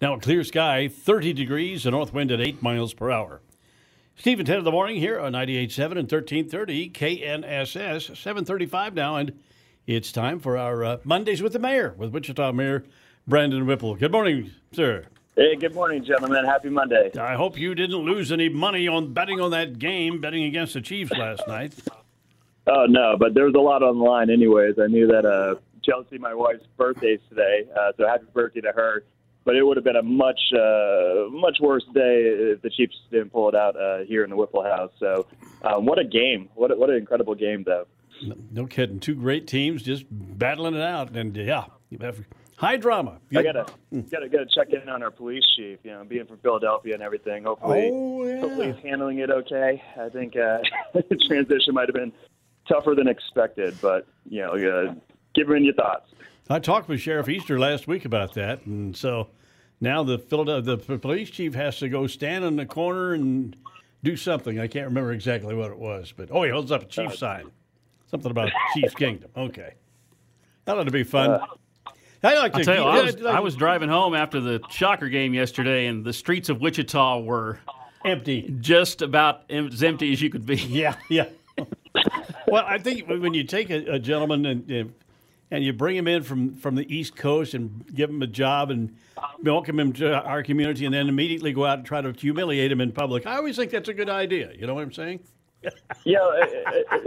Now a clear sky, 30 degrees, a north wind at 8 miles per hour. Steve and Ted in the morning here on 98.7 and 1330 KNSS, 735 now, and it's time for our uh, Mondays with the Mayor, with Wichita Mayor Brandon Whipple. Good morning, sir. Hey, good morning, gentlemen. Happy Monday. I hope you didn't lose any money on betting on that game, betting against the Chiefs last night. Oh, no, but there was a lot on the line anyways. I knew that uh, Chelsea, my wife's birthday's today, uh, so happy birthday to her but it would have been a much uh, much worse day if the Chiefs didn't pull it out uh, here in the Whipple House. So, um, what a game! What a, what an incredible game, though. No, kidding. Two great teams just battling it out, and yeah, high drama. I gotta gotta gotta check in on our police chief. You know, being from Philadelphia and everything. Hopefully, oh, yeah. hopefully he's handling it okay. I think uh, the transition might have been tougher than expected, but you know, uh, give him your thoughts. I talked with Sheriff Easter last week about that, and so now the Philadelphia the police chief has to go stand in the corner and do something. I can't remember exactly what it was, but oh, he holds up a chief uh, sign, something about Chief Kingdom. Okay, that ought to be fun. Uh, I like to, tell you, I was, like, I was driving home after the Shocker game yesterday, and the streets of Wichita were empty, just about as empty as you could be. Yeah, yeah. well, I think when you take a, a gentleman and and you bring him in from, from the East Coast and give him a job and welcome him to our community, and then immediately go out and try to humiliate him in public. I always think that's a good idea. You know what I'm saying? yeah, uh, uh,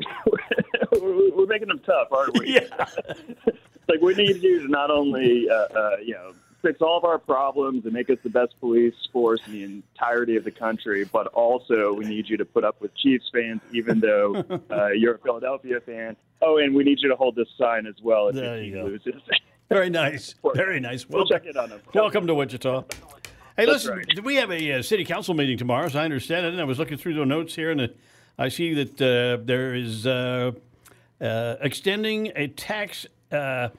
we're making them tough, aren't we? Yeah. like we need you to not only, uh, uh, you know, fix all of our problems and make us the best police force in the entirety of the country, but also we need you to put up with Chiefs fans, even though uh, you're a Philadelphia fan. Oh, and we need you to hold this sign as well if there your team loses. Very nice. Very nice. Welcome, we'll check it on them. Welcome to Wichita. Hey, That's listen, right. we have a uh, city council meeting tomorrow, as I understand it. And I was looking through the notes here, and uh, I see that uh, there is uh, uh, extending a tax uh,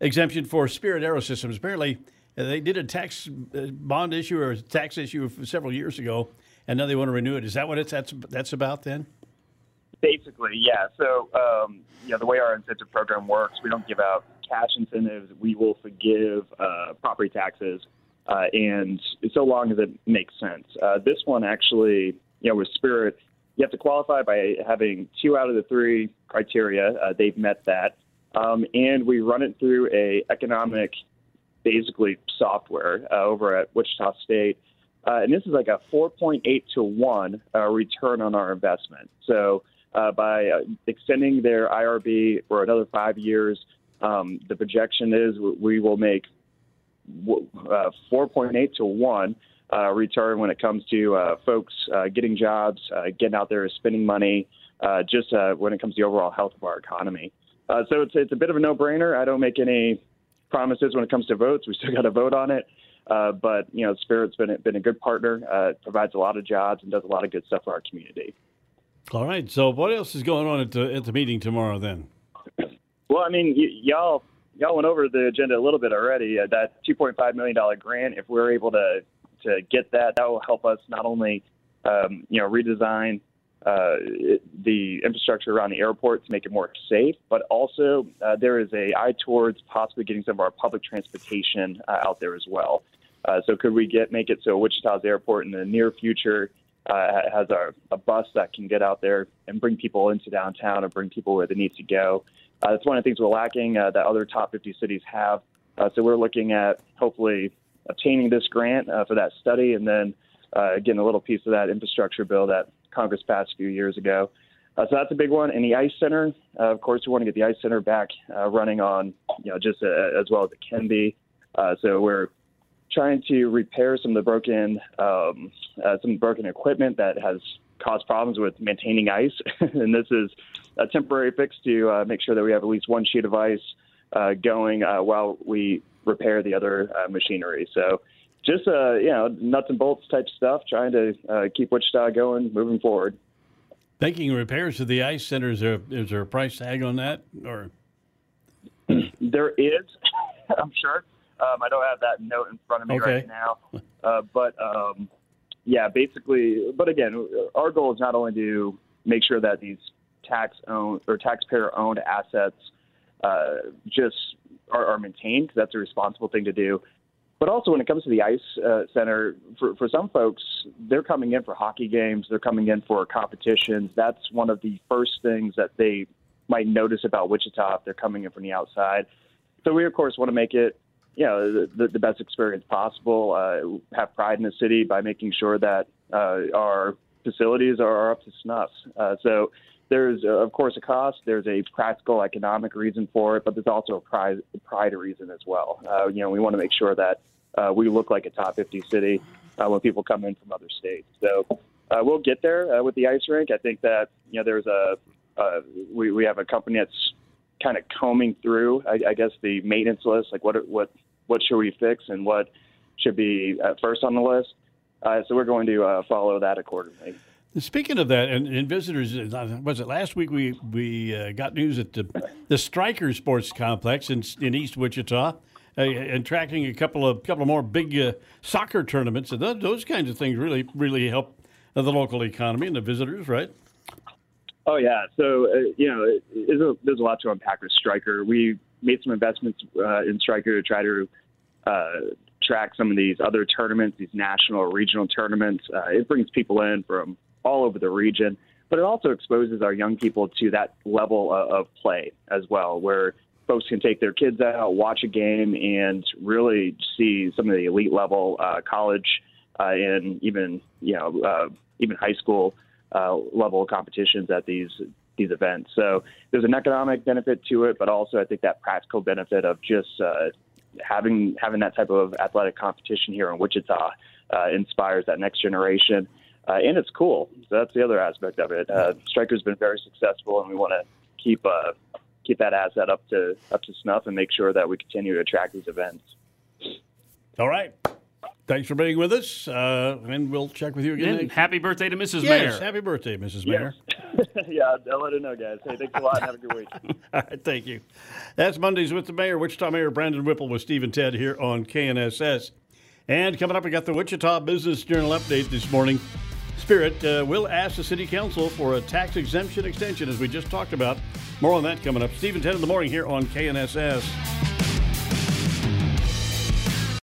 exemption for Spirit Aerosystems. Apparently, they did a tax bond issue or a tax issue several years ago, and now they want to renew it. Is that what it's that's that's about then? Basically, yeah. So, um, yeah, the way our incentive program works, we don't give out cash incentives. We will forgive uh, property taxes, uh, and so long as it makes sense. Uh, this one actually, you know, with Spirit, you have to qualify by having two out of the three criteria. Uh, they've met that, um, and we run it through a economic, basically software uh, over at Wichita State. Uh, and this is like a 4.8 to 1 uh, return on our investment. So uh, by uh, extending their IRB for another five years. Um, the projection is we will make uh, 4.8 to 1 uh, return when it comes to folks getting jobs, getting out there, spending money, just when it comes to the overall health of our economy. so it's, it's a bit of a no brainer. I don't make any promises when it comes to votes. We still got to vote on it. but you know, Spirit's been been a good partner. provides a lot of jobs and does a lot of good stuff for our community. All right. So, what else is going on at the at the meeting tomorrow then? Well, I mean, y- y'all y'all went over the agenda a little bit already. Uh, that 2.5 million dollar grant, if we're able to to get that, that will help us not only um, you know redesign uh, the infrastructure around the airport to make it more safe, but also uh, there is a eye towards possibly getting some of our public transportation uh, out there as well. Uh, so could we get make it so Wichita's airport in the near future uh, has a, a bus that can get out there and bring people into downtown and bring people where they need to go. That's one of the things we're lacking that other top 50 cities have. So we're looking at hopefully obtaining this grant for that study and then uh, getting a little piece of that infrastructure bill that Congress passed a few years ago. Uh, so that's a big one. And the Ice Center, uh, of course, we want to get the Ice Center back uh, running on, you know, just uh, as well as it can be. Uh, so we're trying to repair some of the broken um, uh, some broken equipment that has caused problems with maintaining ice. and this is a temporary fix to make sure that we have at least one sheet of ice going while we repair the other machinery. So just uh, you know nuts and bolts type stuff, trying to keep Wichita going, moving forward. Thinking repairs to the ice center, is there, is there a price tag on that, or there is, I'm sure. Um, I don't have that note in front of me okay. right now, uh, but um, yeah, basically. But again, our goal is not only to make sure that these tax owned or taxpayer owned assets uh, just are, are maintained that's a responsible thing to do. But also when it comes to the ice uh, center, for, for some folks, they're coming in for hockey games, they're coming in for competitions. That's one of the first things that they might notice about Wichita if they're coming in from the outside. So we, of course, want to make it, you know, the, the best experience possible. Uh, have pride in the city by making sure that uh, our facilities are up to snuff. Uh, so there's, uh, of course, a cost. There's a practical, economic reason for it, but there's also a pride, pride reason as well. Uh, you know, we want to make sure that uh, we look like a top 50 city uh, when people come in from other states. So uh, we'll get there with the ice rink. I think that you know there's a we we have a company that's kind of combing through, I, I guess, the maintenance list, like what what what should we fix and what should be first on the list. So we're going to follow that accordingly. Speaking of that, and, and, visitors, uh, was it last week we we uh, got news that the the Stryker Sports Complex in in East Wichita, uh, attracting a couple of couple more big uh, soccer tournaments, and those, kinds of things really really help the local economy and the visitors, right? Oh yeah, so uh, you know, it, there's a lot to unpack with Stryker. We made some investments uh, in Stryker to try to track some of these other tournaments, these national or regional tournaments. It brings people in from all over the region, but it also exposes our young people to that level of, play as well, where folks can take their kids out, watch a game, and really see some of the elite level uh, college uh, and even you know uh, even high school uh, level competitions at these these events. So there's an economic benefit to it, but also I think that practical benefit of just uh, having having that type of athletic competition here in Wichita uh, inspires that next generation. Uh, and it's cool. So that's the other aspect of it. Uh, Stryker's been very successful, and we want to keep uh, keep that asset up to up to snuff and make sure that we continue to attract these events. All right. Thanks for being with us, uh, and we'll check with you again. And happy birthday to Mrs. Yes, Mayor. happy birthday, Mrs. Mayor. Yes. yeah, I'll let her know, guys. Hey, thanks a lot. Have a good week. All right, thank you. That's Mondays with the Mayor, Wichita Mayor Brandon Whipple with Steve and Ted here on KNSS. And coming up, we got the Wichita Business Journal update this morning. Spirit uh, will ask the City Council for a tax exemption extension, as we just talked about. More on that coming up. And Ted in the morning here on KNSS.